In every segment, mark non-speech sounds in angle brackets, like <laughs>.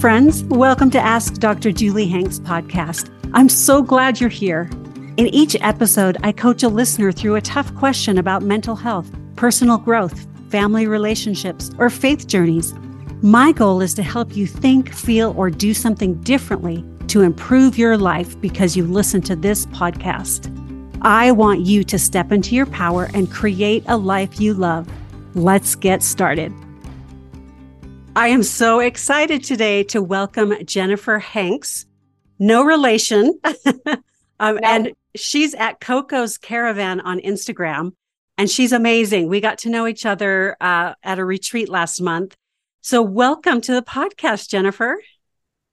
friends. Welcome to Ask Dr. Julie Hanks podcast. I'm so glad you're here. In each episode, I coach a listener through a tough question about mental health, personal growth, family relationships, or faith journeys. My goal is to help you think, feel, or do something differently to improve your life because you listen to this podcast. I want you to step into your power and create a life you love. Let's get started. I am so excited today to welcome Jennifer Hanks. No relation. <laughs> um, no. And she's at Coco's Caravan on Instagram, and she's amazing. We got to know each other uh, at a retreat last month. So, welcome to the podcast, Jennifer.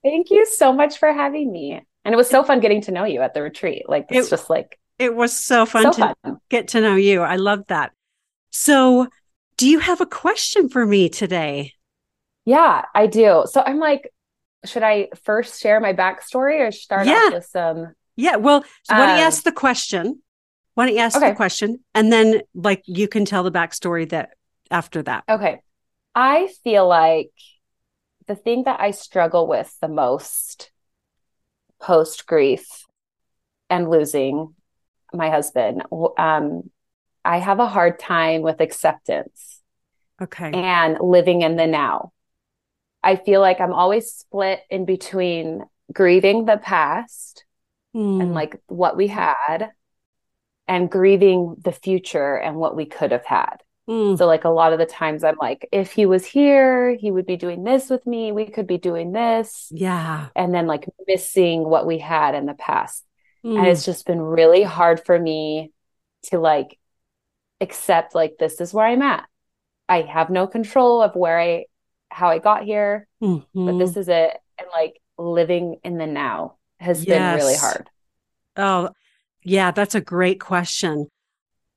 Thank you so much for having me. And it was so fun getting to know you at the retreat. Like, it's it, just like, it was so fun so to fun. get to know you. I love that. So, do you have a question for me today? Yeah, I do. So, I'm like, should I first share my backstory or start yeah. off with some? Yeah. Well, so why don't you ask um, the question? Why don't you ask okay. the question? And then, like, you can tell the backstory that after that. Okay. I feel like the thing that I struggle with the most post grief and losing my husband, um, I have a hard time with acceptance. Okay. And living in the now. I feel like I'm always split in between grieving the past mm. and like what we had and grieving the future and what we could have had. Mm. So like a lot of the times I'm like, if he was here, he would be doing this with me. We could be doing this. Yeah. And then like missing what we had in the past. Mm. And it's just been really hard for me to like accept like this is where I'm at. I have no control of where I how I got here, mm-hmm. but this is it. And like living in the now has yes. been really hard. Oh, yeah, that's a great question.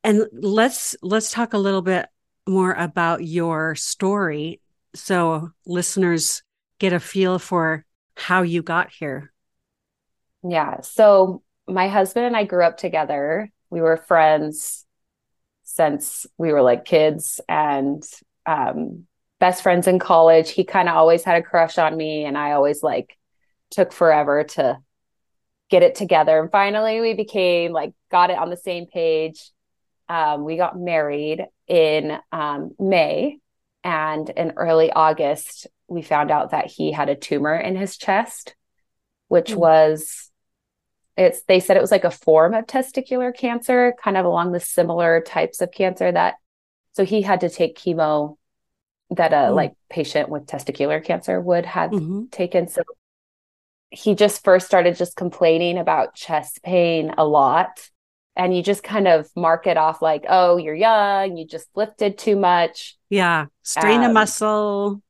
And let's let's talk a little bit more about your story so listeners get a feel for how you got here. Yeah. So my husband and I grew up together. We were friends since we were like kids and um, best friends in college. He kind of always had a crush on me, and I always like took forever to get it together. And finally, we became like got it on the same page um, we got married in um, May, and in early August, we found out that he had a tumor in his chest, which mm. was it's they said it was like a form of testicular cancer, kind of along the similar types of cancer that so he had to take chemo that a mm. like patient with testicular cancer would have mm-hmm. taken. So he just first started just complaining about chest pain a lot and you just kind of mark it off like, oh, you're young, you just lifted too much. Yeah. Strain um, a muscle.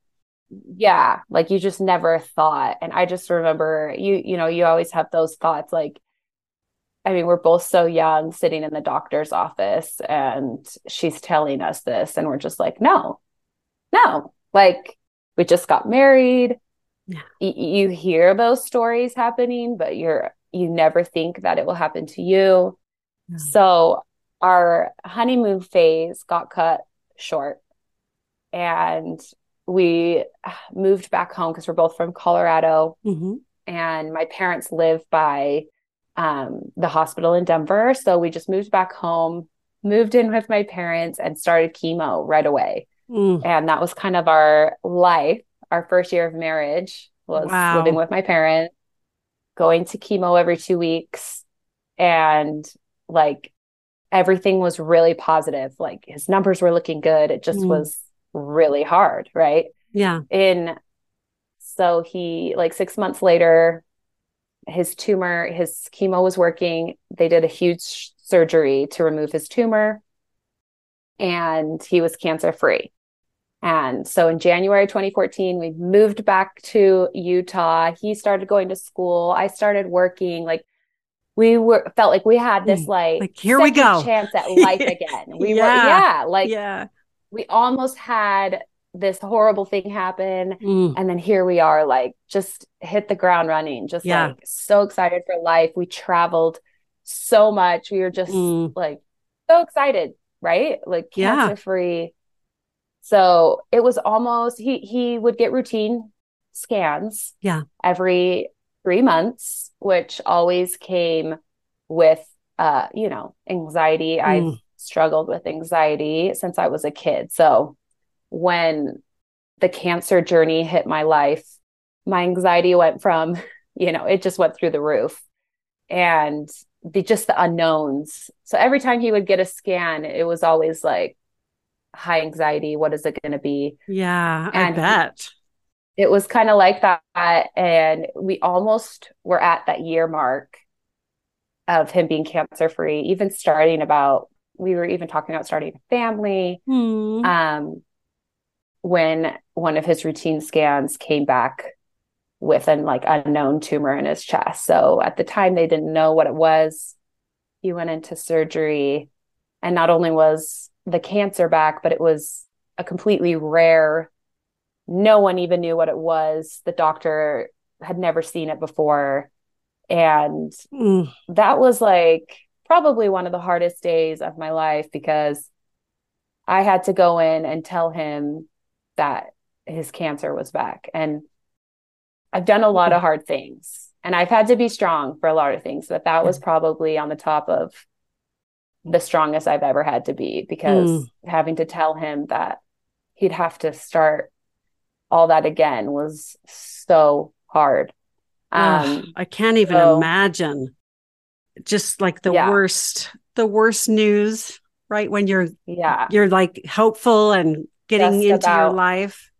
Yeah. Like you just never thought. And I just remember you, you know, you always have those thoughts like, I mean, we're both so young sitting in the doctor's office and she's telling us this. And we're just like, no, no, like we just got married. Yeah. Y- you hear those stories happening, but you're, you never think that it will happen to you. So our honeymoon phase got cut short and we moved back home because we're both from Colorado. Mm-hmm. And my parents live by um, the hospital in Denver. So we just moved back home, moved in with my parents, and started chemo right away. Mm. And that was kind of our life. Our first year of marriage was wow. living with my parents, going to chemo every two weeks, and like everything was really positive. Like his numbers were looking good. It just mm. was really hard, right? Yeah. In so he like 6 months later his tumor, his chemo was working. They did a huge surgery to remove his tumor and he was cancer free. And so in January 2014, we moved back to Utah. He started going to school. I started working. Like we were felt like we had this mm, like, like here we go chance at <laughs> life again. We yeah. were yeah, like yeah. We almost had this horrible thing happen mm. and then here we are like just hit the ground running just yeah. like so excited for life we traveled so much we were just mm. like so excited right like cancer free so it was almost he he would get routine scans yeah. every three months which always came with uh you know anxiety. Mm. i've struggled with anxiety since i was a kid. So when the cancer journey hit my life my anxiety went from <laughs> you know it just went through the roof and the just the unknowns. So every time he would get a scan it was always like high anxiety what is it going to be? Yeah and i bet. it was kind of like that and we almost were at that year mark of him being cancer free even starting about we were even talking about starting a family hmm. um when one of his routine scans came back with an like unknown tumor in his chest. So at the time they didn't know what it was. He went into surgery and not only was the cancer back but it was a completely rare no one even knew what it was. The doctor had never seen it before. And mm. that was like probably one of the hardest days of my life because I had to go in and tell him that his cancer was back. And I've done a lot of hard things and I've had to be strong for a lot of things, but that was probably on the top of the strongest I've ever had to be because mm. having to tell him that he'd have to start all that again was so hard. Um, I can't even so, imagine just like the yeah. worst, the worst news, right? When you're, yeah, you're like hopeful and getting just into about, your life.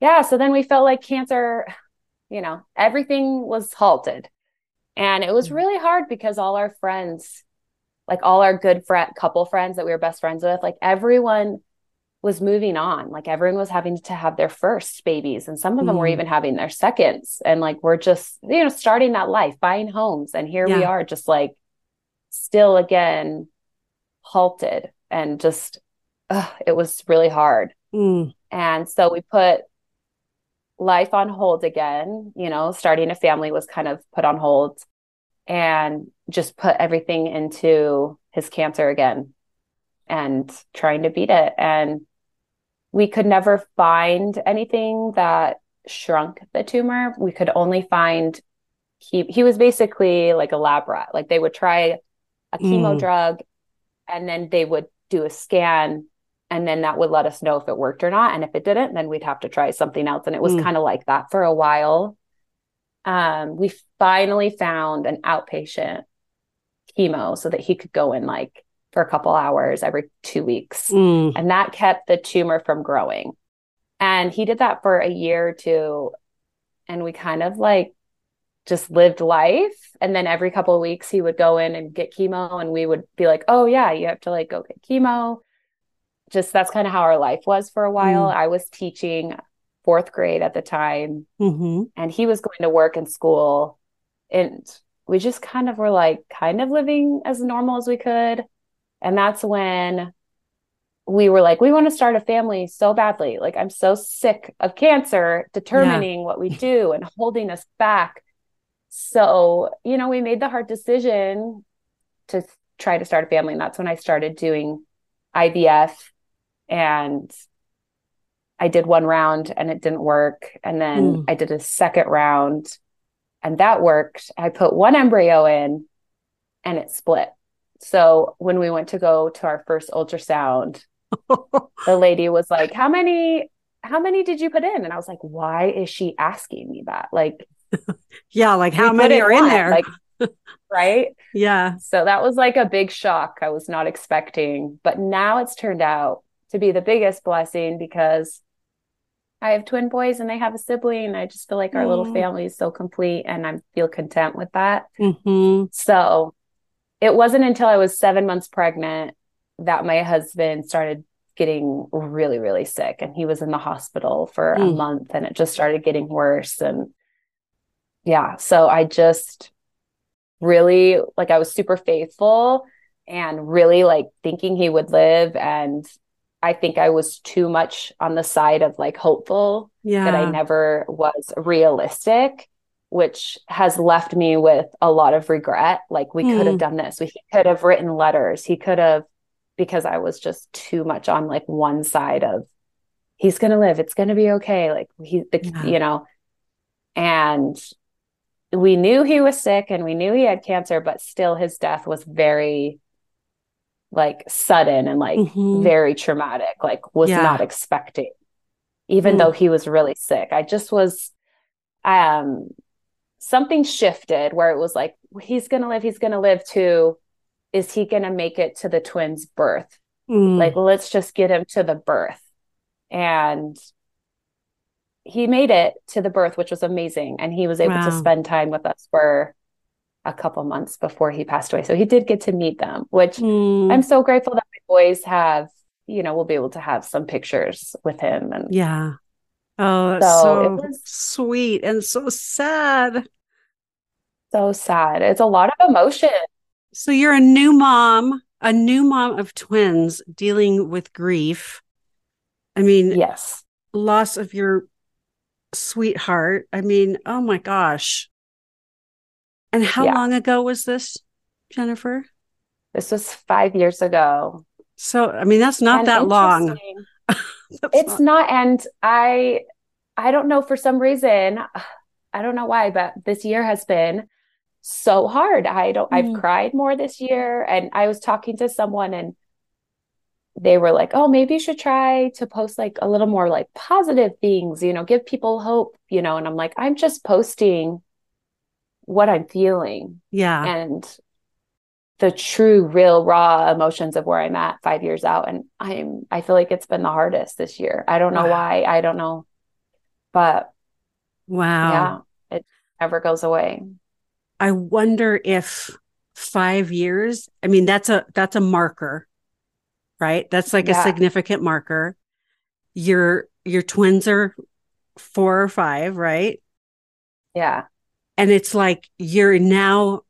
Yeah. So then we felt like cancer, you know, everything was halted. And it was mm. really hard because all our friends, like all our good friend couple friends that we were best friends with, like everyone was moving on. Like everyone was having to have their first babies, and some of them mm. were even having their seconds. And like we're just, you know, starting that life, buying homes. And here yeah. we are, just like still again halted and just, it was really hard. Mm. And so we put life on hold again. You know, starting a family was kind of put on hold and just put everything into his cancer again and trying to beat it. And we could never find anything that shrunk the tumor. We could only find he he was basically like a lab rat. Like they would try a chemo mm. drug and then they would do a scan and then that would let us know if it worked or not and if it didn't then we'd have to try something else and it was mm. kind of like that for a while um, we finally found an outpatient chemo so that he could go in like for a couple hours every two weeks. Mm. And that kept the tumor from growing. And he did that for a year or two. And we kind of like just lived life. And then every couple of weeks, he would go in and get chemo. And we would be like, oh, yeah, you have to like go get chemo. Just that's kind of how our life was for a while. Mm. I was teaching fourth grade at the time, mm-hmm. and he was going to work in school. And we just kind of were like, kind of living as normal as we could. And that's when we were like, we want to start a family so badly. Like, I'm so sick of cancer determining yeah. what we do <laughs> and holding us back. So, you know, we made the hard decision to try to start a family. And that's when I started doing IVF. And I did one round and it didn't work. And then mm. I did a second round and that worked. I put one embryo in and it split. So when we went to go to our first ultrasound, <laughs> the lady was like, "How many how many did you put in?" And I was like, "Why is she asking me that?" Like <laughs> Yeah, like how many are in there? Like right? <laughs> Yeah. So that was like a big shock I was not expecting, but now it's turned out to be the biggest blessing because I have twin boys and they have a sibling. I just feel like our mm. little family is so complete and I feel content with that. Mm-hmm. So it wasn't until I was seven months pregnant that my husband started getting really, really sick. And he was in the hospital for mm. a month and it just started getting worse. And yeah, so I just really, like, I was super faithful and really like thinking he would live. And I think I was too much on the side of like hopeful yeah. that I never was realistic which has left me with a lot of regret. Like we mm. could have hmm. done this. We could have written letters. He could have because I was just too much on like one side of he's going to live. It's going to be okay. Like he the, yeah. you know, And we knew he was sick and we knew he had cancer, but still his death was very like sudden and like mm-hmm. very traumatic, like was yeah. not expecting, even mm. though he was really sick. I just was um something shifted where it was like, he's gonna live, he's gonna live too. Is he gonna make it to the twins' birth? Mm. Like, let's just get him to the birth. And he made it to the birth, which was amazing. And he was able wow. to spend time with us for a couple months before he passed away. So he did get to meet them, which mm. I'm so grateful that my boys have, you know, we'll be able to have some pictures with him. And yeah. Oh, so, so was, sweet and so sad. So sad. It's a lot of emotion. So you're a new mom, a new mom of twins dealing with grief. I mean, yes, loss of your sweetheart. I mean, oh my gosh. And how yeah. long ago was this, Jennifer? This was five years ago. So, I mean, that's not and that long. <laughs> it's not. And I, I don't know for some reason, <sighs> I don't know why, but this year has been so hard. I don't, mm. I've cried more this year. And I was talking to someone and they were like, oh, maybe you should try to post like a little more like positive things, you know, give people hope, you know. And I'm like, I'm just posting what I'm feeling. Yeah. And the true, real, raw emotions of where I'm at five years out. And I'm, I feel like it's been the hardest this year. I don't know wow. why. I don't know. But wow. Yeah, it never goes away. I wonder if five years, I mean, that's a, that's a marker right? That's like yeah. a significant marker. Your your twins are four or five, right? Yeah. And it's like you're now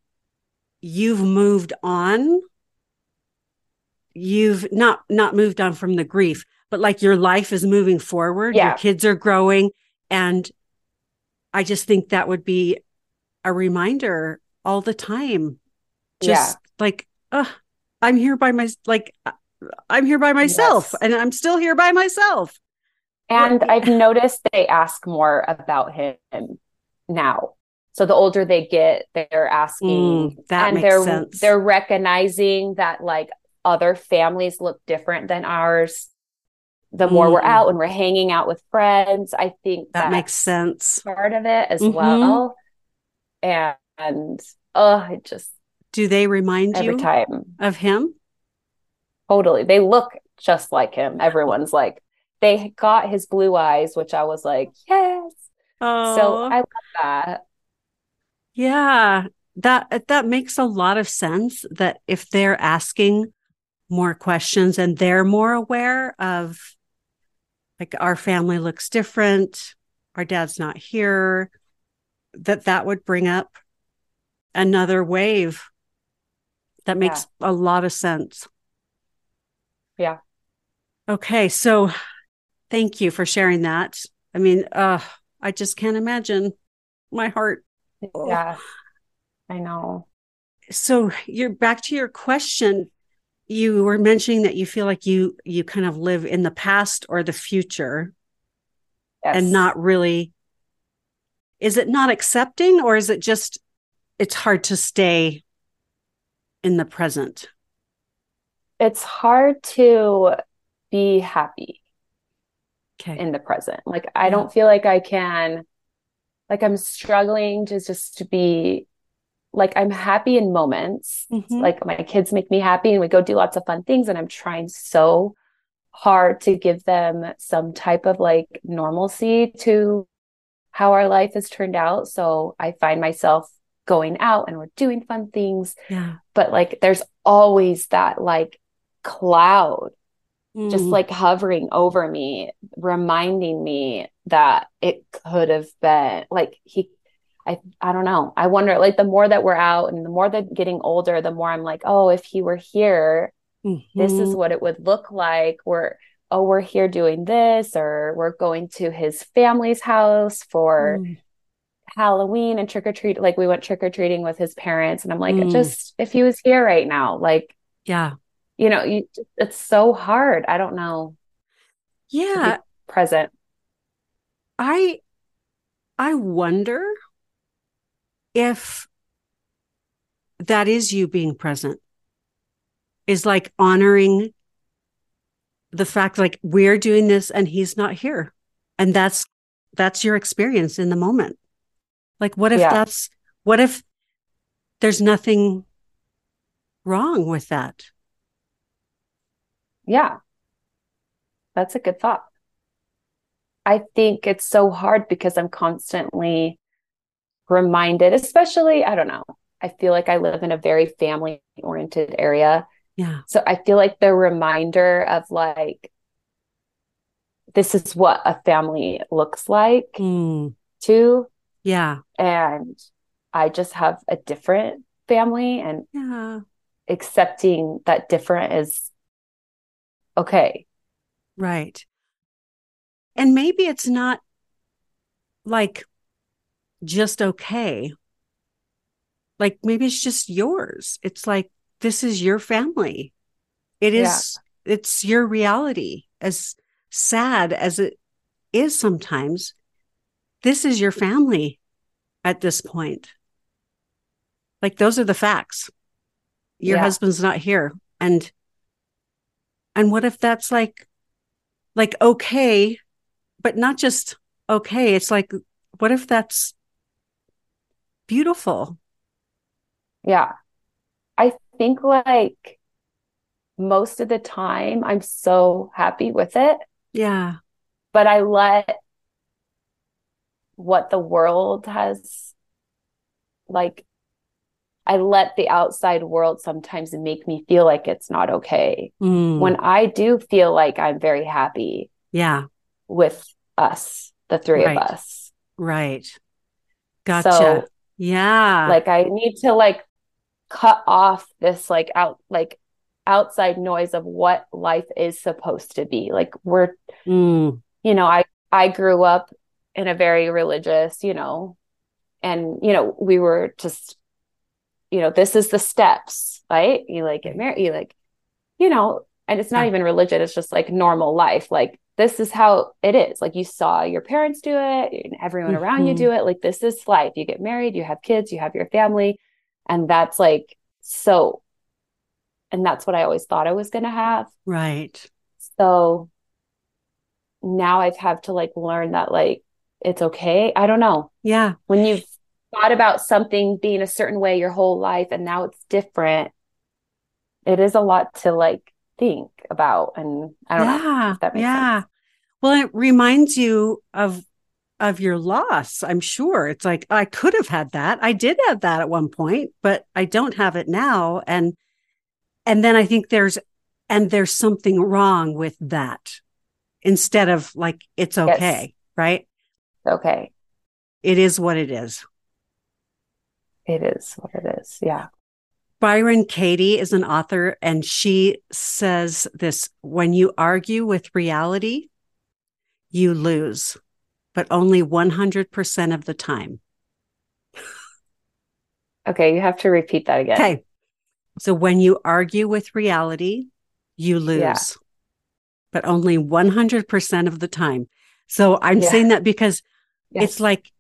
you've moved on. You've not not moved on from the grief, but like your life is moving forward. Yeah. Your kids are growing. And I just think that would be a reminder all the time. Just yeah. like, uh, I'm here by my like I'm here by myself yes. and I'm still here by myself. And I've noticed they ask more about him now. So the older they get, they're asking mm, that and makes they're sense. they're recognizing that like other families look different than ours. The more mm. we're out and we're hanging out with friends, I think that makes sense. Part of it as mm-hmm. well. And, and oh, I just do they remind every you time of him? Totally. They look just like him. Everyone's like, they got his blue eyes, which I was like, yes. Oh. So I love that. Yeah. That that makes a lot of sense that if they're asking more questions and they're more aware of like our family looks different, our dad's not here, that that would bring up another wave. That makes yeah. a lot of sense. Yeah. Okay. So thank you for sharing that. I mean, uh, I just can't imagine my heart. Oh. Yeah. I know. So you're back to your question. You were mentioning that you feel like you you kind of live in the past or the future yes. and not really is it not accepting or is it just it's hard to stay in the present? it's hard to be happy okay. in the present. Like I don't feel like I can like I'm struggling to just to be like I'm happy in moments. Mm-hmm. Like my kids make me happy and we go do lots of fun things and I'm trying so hard to give them some type of like normalcy to how our life has turned out. So I find myself going out and we're doing fun things. Yeah. But like there's always that like cloud mm. just like hovering over me, reminding me that it could have been like he I I don't know. I wonder like the more that we're out and the more that getting older, the more I'm like, oh, if he were here, mm-hmm. this is mm-hmm. what it would look like. We're oh, we're here doing this, or we're going to his family's house for mm. Halloween and trick or treat. Like we went trick or treating with his parents, and I'm like, mm. just if he was here right now, like, yeah, you know you it's so hard i don't know yeah present i I wonder if that is you being present, is like honoring the fact like we're doing this and he's not here. And that's that's your experience in the moment. Like what if yeah. that's what if there's nothing wrong with that? Yeah. That's a good thought. I think it's so hard because I'm constantly reminded, especially, I don't know, I feel like I live in a very family oriented area. Yeah. So I feel like the reminder of like, this is what a family looks like mm. too. Yeah. And I just have a different family and yeah. accepting that different is okay. Right. And maybe it's not like just okay. Like maybe it's just yours. It's like this is your family. It is yeah. it's your reality. As sad as it is sometimes, this is your family at this point. Like those are the facts. Your yeah. husband's not here. And and what if that's like like okay, but not just okay. It's like, what if that's beautiful? Yeah. I think like most of the time I'm so happy with it. Yeah. But I let what the world has like I let the outside world sometimes make me feel like it's not okay. Mm. When I do feel like I'm very happy. Yeah. With us, the three right. of us. Right. Gotcha. So, yeah. Like I need to like cut off this like out like outside noise of what life is supposed to be. Like we're mm. you know, I I grew up in a very religious, you know, and you know, we were just you know, this is the steps, right? You like get married, you like, you know, and it's not even religion, it's just like normal life. Like this is how it is. Like you saw your parents do it, and everyone mm-hmm. around you do it. Like this is life. You get married, you have kids, you have your family. And that's like so and that's what I always thought I was gonna have. Right. So now I've had to like learn that like it's okay. I don't know. Yeah. When you've thought about something being a certain way your whole life and now it's different, it is a lot to like think about and i don't yeah, know that makes yeah. Sense. well it reminds you of of your loss i'm sure. It's like i could have had that. I did have that at one point but i don't have it now. And and then i think there's and there's something wrong with that instead of like it's okay yes. right okay. It is what it is it is what it is yeah Byron Katie is an author, and she says this when you argue with reality, you lose, but only 100% of the time. Okay, you have to repeat that again. Okay. So when you argue with reality, you lose, yeah. but only 100% of the time. So I'm yeah. saying that because yes. it's like,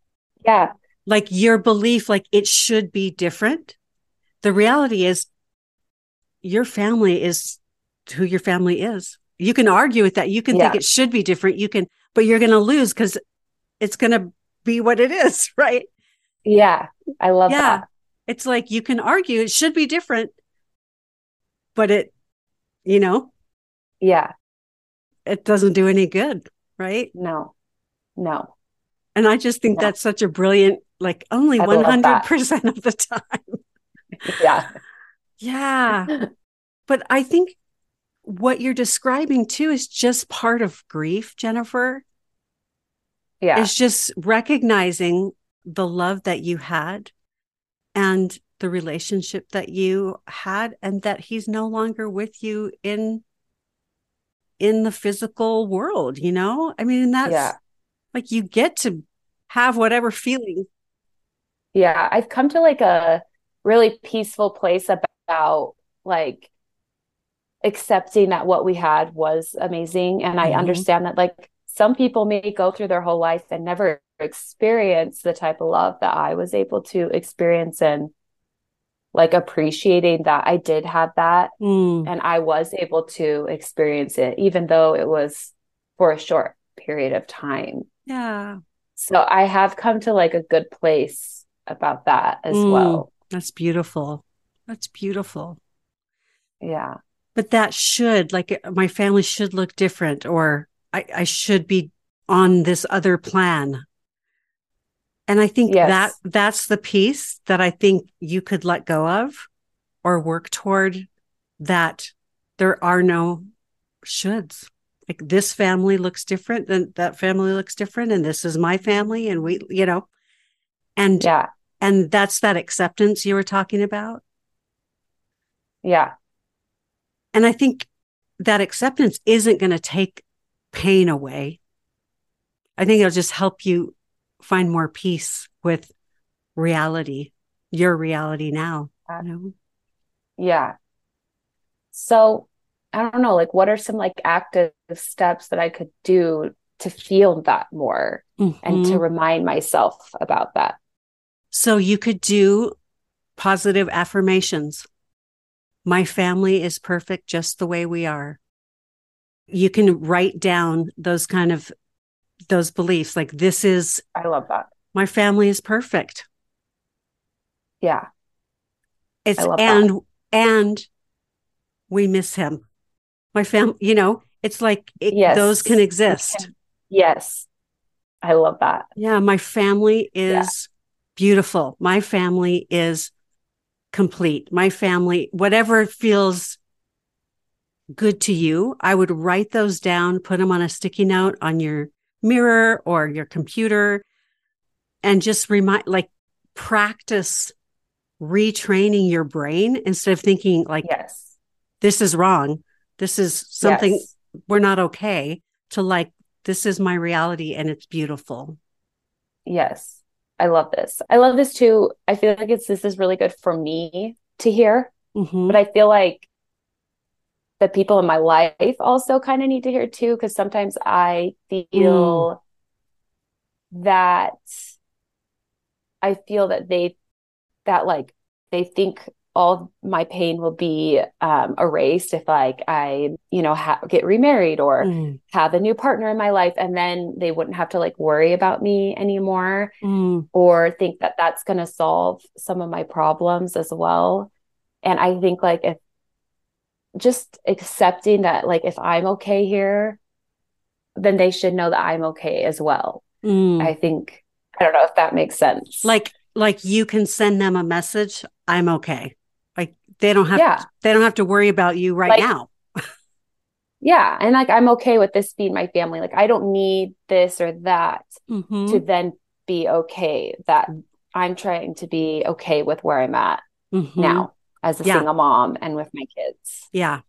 yeah, like your belief, like it should be different the reality is your family is who your family is. You can argue with that. You can yeah. think it should be different. You can, but you're going to lose because it's going to be what it is, <laughs> right? Yeah. I love yeah. that. It's like you can argue it should be different, but it, you know, yeah, it doesn't do any good, right? No, no. And I just think no. that's such a brilliant, like only 100% of the time. <laughs> yeah. Yeah. <laughs> But I think what you're describing too is just part of grief, Jennifer. Yeah. It's just recognizing the love that you had and the relationship that you had and that he's no longer with you in in the physical world, you know? I mean, that's yeah. like you get to have whatever feeling. Yeah, I've come to like a really peaceful place about like accepting that what we had was amazing and mm-hmm. i understand that like some people may go through their whole life and never experience the type of love that I was able to experience and like appreciating that I did have that Mm. and I was able to experience it, even though it was for a short period of time. Yeah. So I have come to like a good place about that as Mm. well. That's beautiful. That's beautiful. Yeah. But that should, like, my family should look different, or I, I should be on this other plan. And I think Yes. that that's the piece that I think you could let go of or work toward that there are no shoulds. Like this family looks different and that family looks different and this is my family and we, you know, and Yeah. and that's that acceptance you were talking about. Yeah. And I think that acceptance isn't going to take pain away. I think it'll just help you find more peace with reality, your reality now. You know? Yeah. So I don't know, like what are some like active steps that I could do to feel that more and to Mhm. remind myself about that? So you could do positive affirmations. My family is perfect just the way we are. You can write down those kind of those beliefs like this is I love that. my family is perfect. Yeah. It's love that. and and we miss him. My family, you know, it's like it, Yes. those can exist. Yes. I love that. Yeah, my family is beautiful. My family is complete. My family, whatever feels good to you, I would write those down, put them on a sticky note on your mirror or your computer, and just remind, like, practice retraining your brain instead of thinking, like, Yes. this is wrong. This is something Yes. we're not okay, to like, this is my reality and it's beautiful. Yes. I love this. I love this too. I feel like it's this is really good for me to hear, Mhm. but I feel like the people in my life also kind of need to hear too, because sometimes I feel that I feel that they that like they think all my pain will be um, erased if like I you know ha- get remarried or Mm, have a new partner in my life, and then they wouldn't have to like worry about me anymore mm, or think that that's going to solve some of my problems as well. And I think like if just accepting that like if I'm okay here, then they should know that I'm okay as well. mm. I think I don't know if that makes sense. like like you can send them a message i'm okay like they don't have Yeah. they don't have to worry about you right Like- now <laughs> yeah, and like I'm okay with this being my family. Like I don't need this or that Mhm. to then be okay that I'm trying to be okay with where I'm at Mhm. now as a Yeah. single mom and with my kids. yeah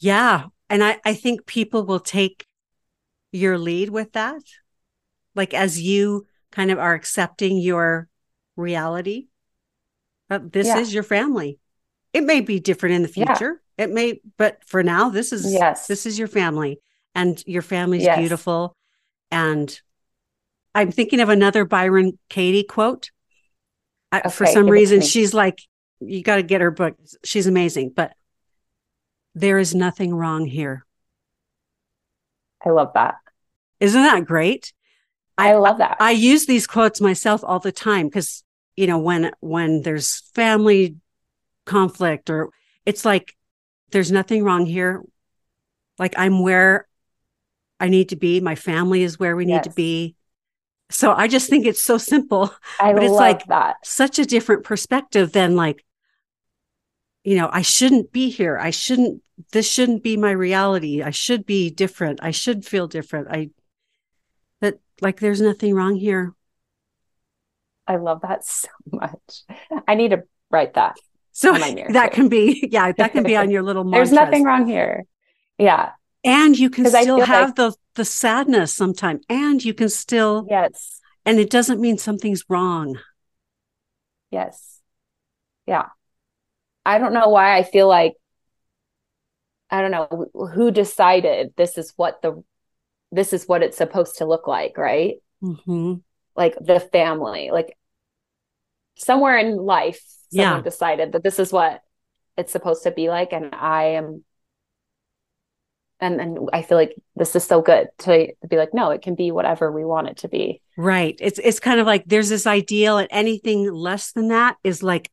yeah and i i think people will take your lead with that like as you kind of are accepting your reality uh, this Yeah. is your family it may be different in the Yeah. future it may but for now this is Yes. this is your family and your family's Yes. beautiful and i'm thinking of another byron katie quote I, for some give it to reason she's like you got to get her book she's amazing but there is nothing wrong here I love that. isn't that great I love that. I use these quotes myself all the time because you know when when there's family conflict or it's like there's nothing wrong here. Like I'm where I need to be. My family is where we need to be. So I just think it's so simple, I but it's love like- that. such a different perspective than like, you know, I shouldn't be here. I shouldn't. This shouldn't be my reality. I should be different. I should feel different. I that like there's nothing wrong here. I love that <laughs> so much. I need to write that. So on my <laughs> mirror that can be, yeah, that can be on your little <laughs> There's nothing wrong here. Yeah. And you can still have like- the the sadness sometimes, and you can still, Yes. and it doesn't mean something's wrong. Yes. Yeah. I don't know why I feel like I don't know who decided this is what the this is what it's supposed to look like, right? hmm like the family like somewhere in life someone Yeah. decided that this is what it's supposed to be like and i am and and i feel like this is so good to, to be like no it can be whatever we want it to be Right. It's it's kind of like there's this ideal and anything less than that is like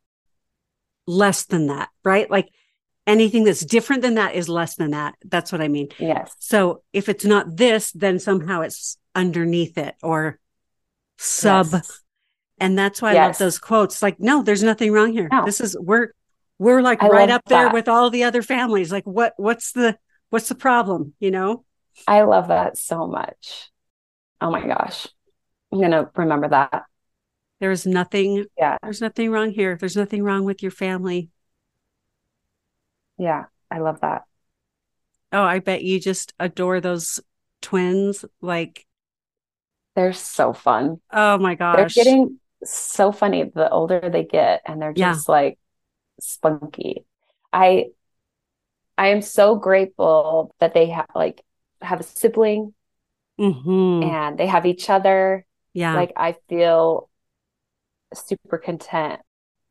less than that, right? Like anything that's different than that is less than that. That's what I mean. yes So if it's not this, then somehow it's underneath it or sub. Yes. And that's why I love those quotes. Like, no, there's nothing wrong here. No. This is we're we're like I right up there that. with all the other families. Like what what's the what's the problem? You know? i love that so much oh my gosh i'm gonna remember that There's nothing yeah there's nothing wrong here. There's nothing wrong with your family. yeah i love that Oh, I bet you just adore those twins. Like, they're so fun oh my gosh. they're getting so funny the older they get and they're Yeah. just like spunky i i am so grateful that they have like have a sibling hmm and they have each other Yeah. like i feel super content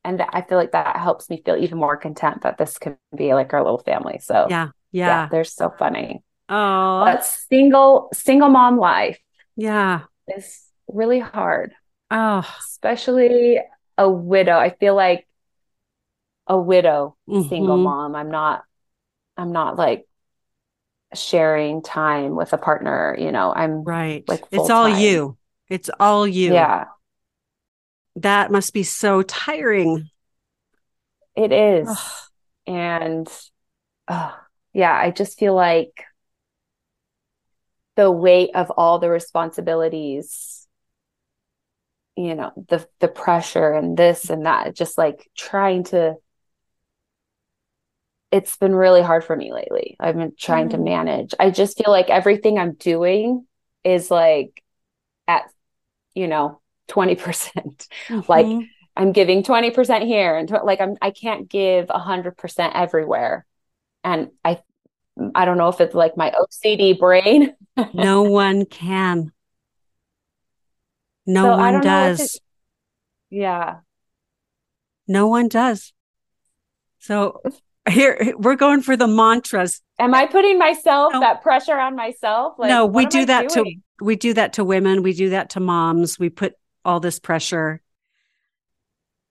and i feel like that helps me feel even more content that this can be like our little family so yeah. yeah, Yeah. they're so funny Oh, but single single mom life yeah. Is really hard Oh, especially a widow. I feel like a widow single Mhm. mom. I'm not I'm not like sharing time with a partner, you know. I'm right. Like it's all full-time. you. It's all you. yeah, That must be so tiring. it is. And uh, yeah, I just feel like the weight of all the responsibilities, you know, the the pressure and this and that, just like trying to it's been really hard for me lately. I've been trying to Mm. manage. I just feel like everything I'm doing is like at, you know, 20%. <laughs> Like, Mhm. I'm giving 20% here and tw- like I'm I can't give 100% everywhere. And I I don't know if it's like my OCD brain. no <laughs> one can. No So one does. Yeah. No one does. So here we're going for the mantras. Am I putting myself No. that pressure on myself? Like no, we do that doing? to we do that to women. We do that to moms. We put all this pressure.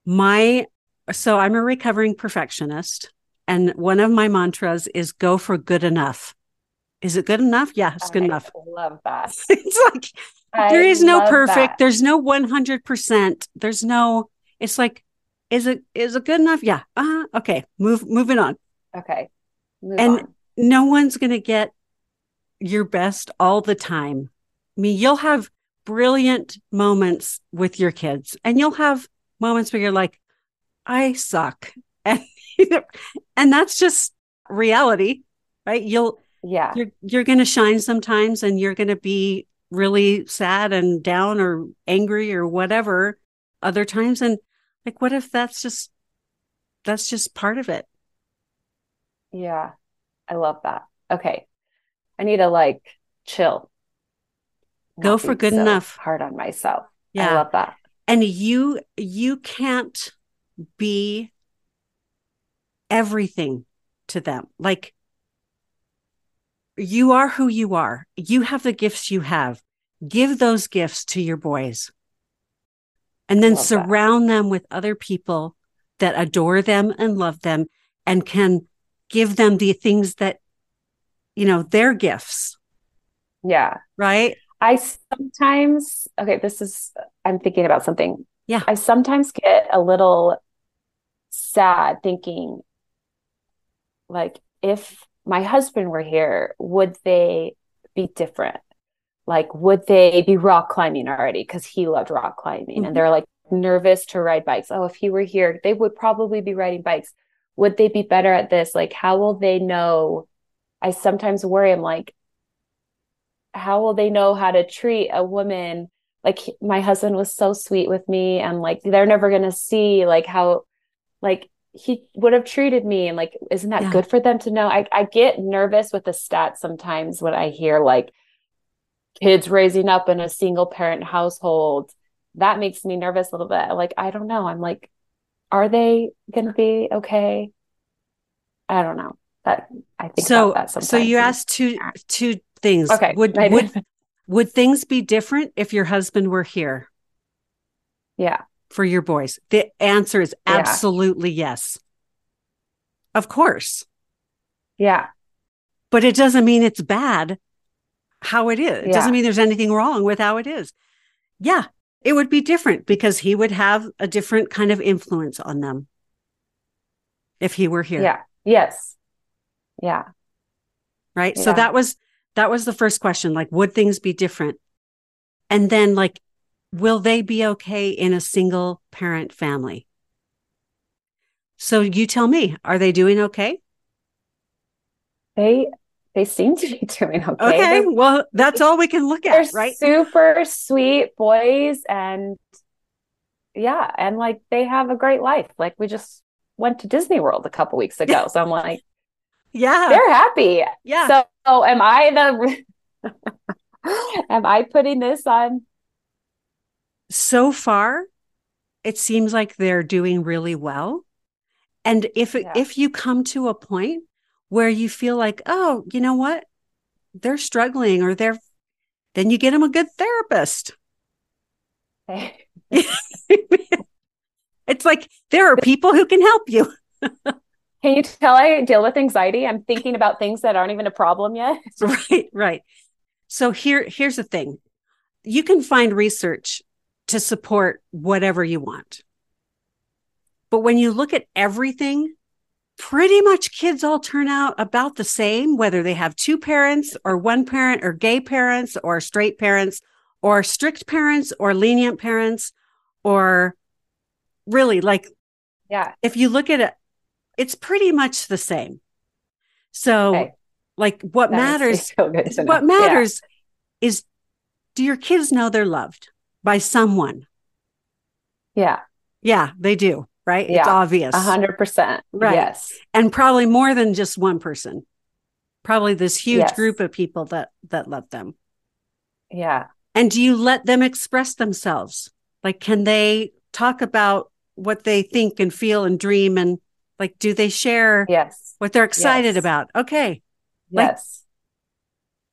My so I'm a recovering perfectionist, and one of my mantras is go for good enough. Is it good enough? Yeah, it's good I enough. love that. <laughs> it's like I there is no perfect. that. There's no 100%. There's no it's like is it is it good enough? Yeah. Uh, okay. Move moving on. Okay. Move And- on. no one's going to get your best all the time. I mean, you'll have brilliant moments with your kids, and you'll have moments where you're like, I suck. <laughs> And, <laughs> and that's just reality, right? You'll, Yeah. you're, you're going to shine sometimes and you're going to be really sad and down or angry or whatever other times. And like, what if that's just, that's just part of it? Yeah. I love that. Okay. I need to like chill. Go Not for good so enough. Hard on myself. Yeah. I love that. and you you can't be everything to them like you are who you are you have the gifts you have give those gifts to your boys and then Love that. surround them with other people that adore them and love them and can give them the things that you know their gifts Yeah. right I sometimes, okay, this is, I'm thinking about something. Yeah. I sometimes get a little sad thinking, like, if my husband were here, would they be different? Like, would they be rock climbing already? Because he loved rock climbing Mhm. and they're like nervous to ride bikes. Oh, if he were here, they would probably be riding bikes. Would they be better at this? Like, how will they know? I sometimes worry, I'm like, how will they know how to treat a woman like my husband was so sweet with me and like they're never going to see like how like he would have treated me and like isn't that Yeah. good for them to know I, I get nervous with the stats sometimes when i hear like kids raising up in a single parent household that makes me nervous a little bit. Like, I don't know. I'm like, are they going to be okay? I don't know. That I think so. So you asked two two things. Okay. Would would would things be different if your husband were here? Yeah. For your boys, the answer is absolutely yeah. yes. Of course. Yeah. But it doesn't mean it's bad how it is. It yeah. doesn't mean there's anything wrong with how it is. Yeah, it would be different because he would have a different kind of influence on them if he were here. Yeah. Yes. Yeah. Right. Yeah. So that was that was the first question like would things be different? And then like will they be okay in a single parent family? So you tell me, are they doing okay? They they seem to be <laughs> doing okay. Okay, they're, well, that's all we can look at, right? Super sweet boys, and yeah, and like they have a great life. Like we just went to Disney World a couple weeks ago, so I'm like, <laughs> yeah, they're happy. Yeah. So, so am I the? <laughs> am I putting this on? So far, it seems like they're doing really well. And if yeah. if you come to a point where you feel like, oh, you know what? They're struggling or they're, then you get them a good therapist. <laughs> it's like there are people who can help you. <laughs> can you tell I deal with anxiety? I'm thinking about things that aren't even a problem yet. <laughs> right, right. So here, here's the thing. You can find research to support whatever you want. But when you look at everything pretty much kids all turn out about the same, whether they have two parents or one parent or gay parents or straight parents or strict parents or lenient parents or really like, yeah, if you look at it, it's pretty much the same. So, okay. like, what that matters, what matters yeah. is do your kids know they're loved by someone? Yeah. Yeah, they do right? Yeah, it's obvious. A hundred percent. Right. Yes. And probably more than just one person. Probably this huge yes. group of people that that love them. Yeah. And do you let them express themselves? Like can they talk about what they think and feel and dream and like do they share yes what they're excited yes. about? Okay. Yes.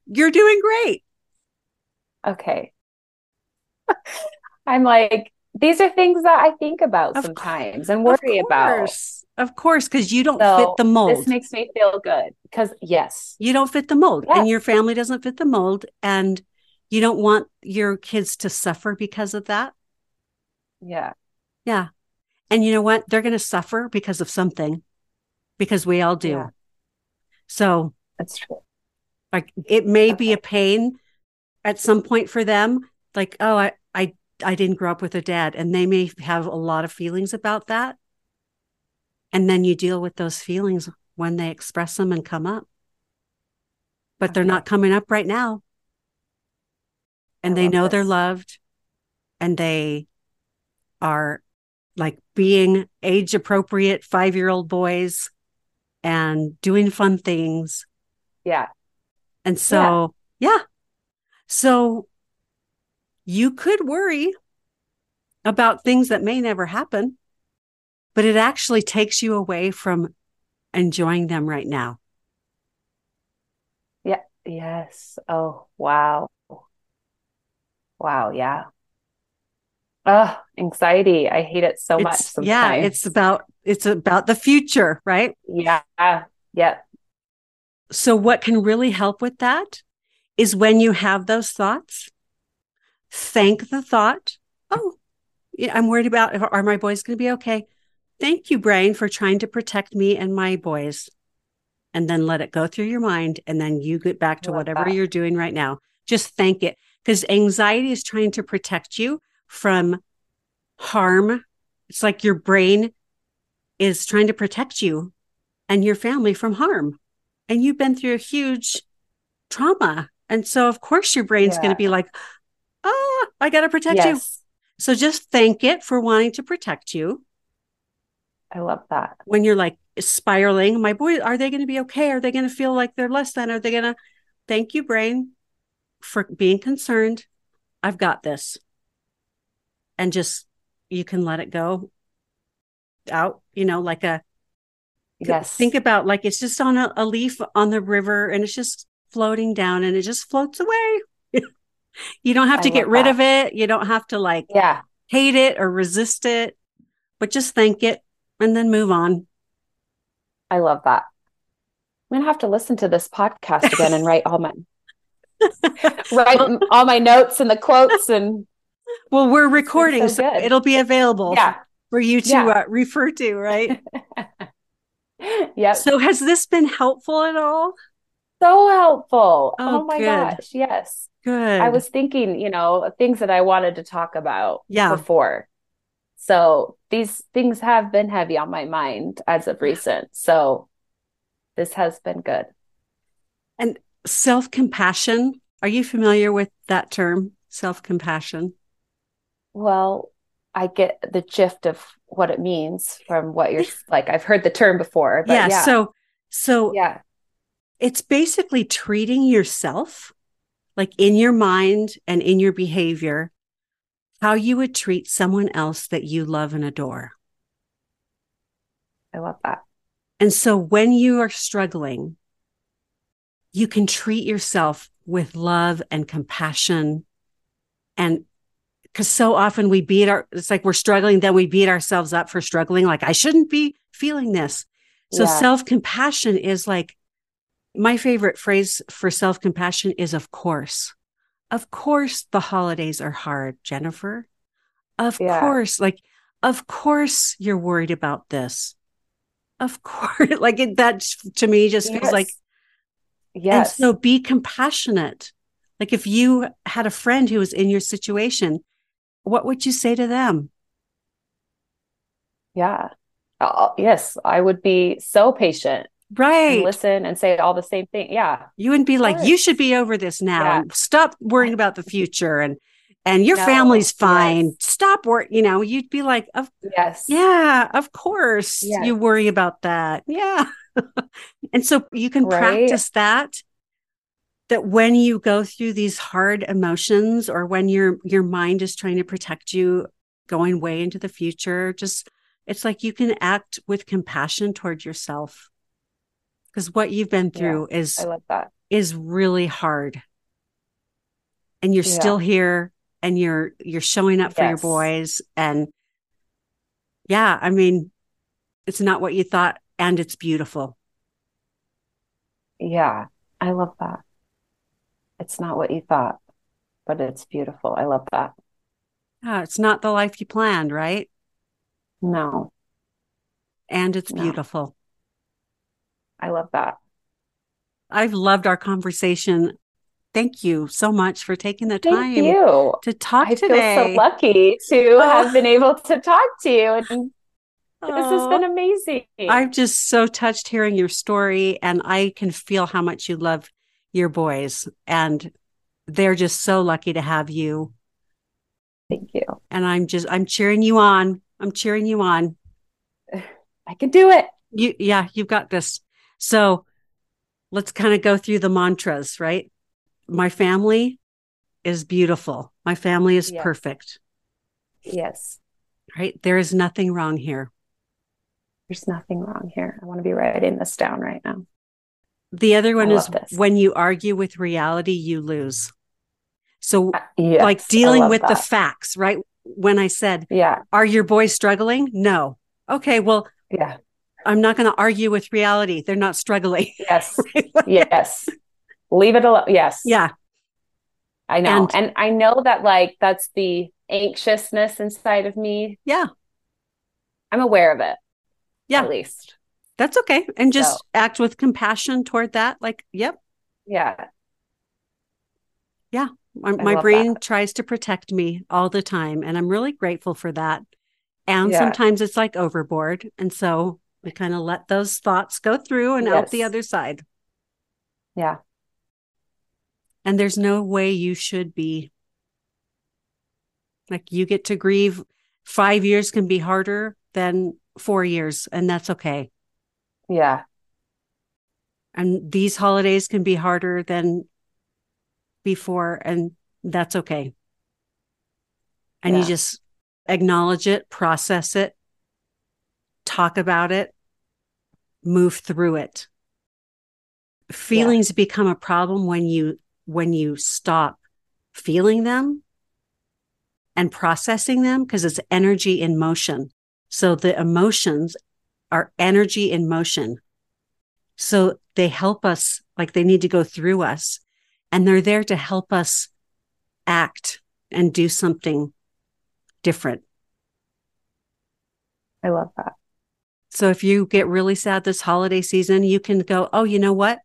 Like, you're doing great. Okay. <laughs> I'm like these are things that I think about of sometimes and worry about. Of course, because you don't so fit the mold. This makes me feel good because yes, you don't fit the mold, yes. and your family doesn't fit the mold, and you don't want your kids to suffer because of that. Yeah, yeah, and you know what? They're going to suffer because of something, because we all do. Yeah. So that's true. Like it may okay. be a pain at some point for them. Like, oh, I I I didn't grow up with a dad, and they may have a lot of feelings about that. And then you deal with those feelings when they express them and come up. But they're not coming up right now. And I they know this. they're loved and they are like being age appropriate five year old boys and doing fun things. Yeah. And so, yeah. yeah. So you could worry about things that may never happen, but it actually takes you away from enjoying them right now. Yeah. Yes. Oh, wow. Wow. Yeah. Oh, anxiety. I hate it so it's, much. Sometimes. Yeah. It's about, it's about the future, right? Yeah. Yeah. So what can really help with that is when you have those thoughts, thank the thought. Oh, I'm worried about are my boys going to be okay? Thank you, brain, for trying to protect me and my boys. And then let it go through your mind. And then you get back to whatever that. you're doing right now. Just thank it because anxiety is trying to protect you from harm. It's like your brain is trying to protect you and your family from harm. And you've been through a huge trauma. And so, of course, your brain's yeah. going to be like, ah, I got to protect yes. you. So just thank it for wanting to protect you. I love that. When you're like spiraling, my boy, are they going to be okay? Are they going to feel like they're less than? Are they going to thank you, brain, for being concerned? I've got this. and just you can let it go out, you know, like a yes. Think about like it's just on a, a leaf on the river and it's just floating down and it just floats away. You don't have to get rid that. of it. You don't have to like yeah. hate it or resist it, but just thank it and then move on. I love that. I'm gonna have to listen to this podcast again and write all my <laughs> write all my notes and the quotes and well we're recording so, so it'll be available yeah. for you to yeah. uh, refer to right <laughs> yeah so has this been helpful at all so helpful oh, oh my good. gosh yes good i was thinking you know things that i wanted to talk about yeah. before so these things have been heavy on my mind as of recent so this has been good. And self compassion, are you familiar with that term, self compassion? Well, I get the gist of what it means from what you're like. I've heard the term before. Yeah, yeah. So, so yeah, it's basically treating yourself like in your mind and in your behavior, how you would treat someone else that you love and adore. I love that. And so when you are struggling, you can treat yourself with love and compassion. And because so often we beat our, it's like we're struggling, then we beat ourselves up for struggling. Like, I shouldn't be feeling this. So yeah. self compassion is like my favorite phrase for self compassion is, of course. Of course, the holidays are hard, Jennifer. Of yeah. course, like, of course, you're worried about this of <laughs> course like it, that to me just yes. feels like yes and so be compassionate like if you had a friend who was in your situation what would you say to them yeah uh, yes i would be so patient right and listen and say all the same thing yeah you wouldn't be like you should be over this now yeah. and stop worrying about the future and and your no, family's fine. Yes. Stop work. You know, you'd be like, of, yes, yeah, of course. Yes. You worry about that. Yeah. <laughs> and so you can right? practice that. That when you go through these hard emotions or when your your mind is trying to protect you going way into the future, just it's like you can act with compassion toward yourself. Because what you've been through yeah, is I love that. is really hard. And you're yeah. still here and you're you're showing up for yes. your boys and yeah i mean it's not what you thought and it's beautiful yeah i love that it's not what you thought but it's beautiful i love that yeah it's not the life you planned right no and it's no. beautiful i love that i've loved our conversation thank you so much for taking the time to talk I today. feel so lucky to oh. <laughs> have been able to talk to you. And oh. this has been amazing. I'm just so touched hearing your story, and I can feel how much you love your boys. And they're just so lucky to have you. Thank you. And I'm just, I'm cheering you on. I'm cheering you on. <sighs> I can do it. You, yeah, you've got this. So let's kind of go through the mantras, right? my family is beautiful. My family is yes. perfect. Yes. Right? There is nothing wrong here. There's nothing wrong here. I want to be writing this down right now. The other one I is when you argue with reality, you lose. So, uh, yes, like dealing with that. the facts, right? When I said, Yeah, are your boys struggling? No. Okay, well, yeah, I'm not going to argue with reality. They're not struggling. Yes. <laughs> yes leave it alone. Yes. Yeah. I know. And, and I know that like that's the anxiousness inside of me. Yeah. I'm aware of it. Yeah. At least. That's okay. And just so. act with compassion toward that. Like, yep. Yeah. Yeah. My, my brain that. tries to protect me all the time. And I'm really grateful for that. And yeah. sometimes it's like overboard. And so we kind of let those thoughts go through and yes. out the other side. Yeah. And there's no way you should be. Like you get to grieve. Five years can be harder than four years, and that's okay. Yeah. And these holidays can be harder than before, and that's okay. And yeah. you just acknowledge it, process it, talk about it, move through it. Feelings yeah. become a problem when you when you stop feeling them and processing them because it's energy in motion. So the emotions are energy in motion. So they help us like they need to go through us and they're there to help us act and do something different. I love that. So if you get really sad this holiday season, you can go, oh, you know what?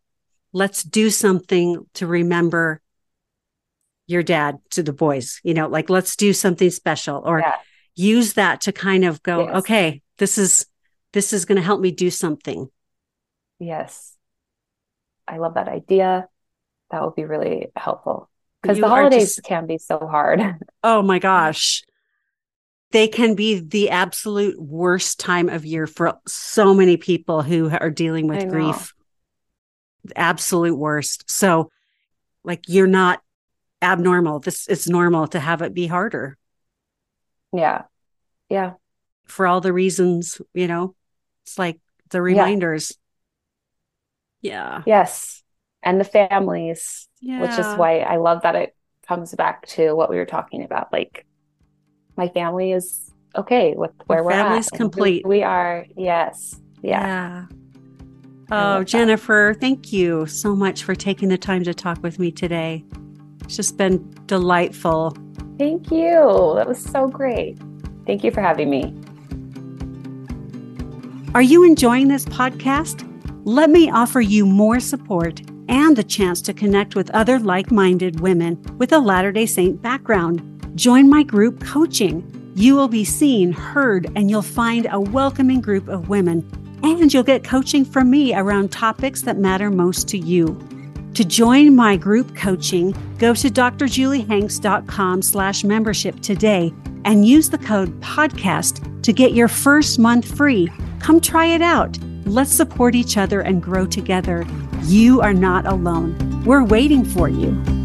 Let's do something to remember your dad to the boys, you know, like let's do something special or yeah. use that to kind of go, yes. okay, this is, this is going to help me do something. Yes. I love that idea. That would be really helpful because the holidays just, can be so hard. <laughs> Oh my gosh. They can be the absolute worst time of year for so many people who are dealing with grief. Absolute worst. So, like, you're not abnormal. This is normal to have it be harder. Yeah. Yeah. For all the reasons, you know, it's like the reminders. Yeah. yeah. Yes. And the families, yeah. which is why I love that it comes back to what we were talking about. Like, my family is okay with where we're at. family's at. complete. We are. Yes. Yeah. yeah. Oh, Jennifer, that. thank you so much for taking the time to talk with me today. It's just been delightful. Thank you. That was so great. Thank you for having me. Are you enjoying this podcast? Let me offer you more support and the chance to connect with other like minded women with a Latter day Saint background. Join my group coaching. You will be seen, heard, and you'll find a welcoming group of women. And you'll get coaching from me around topics that matter most to you. To join my group coaching, go to drjuliehanks.com slash membership today and use the code podcast to get your first month free. Come try it out. Let's support each other and grow together. You are not alone. We're waiting for you.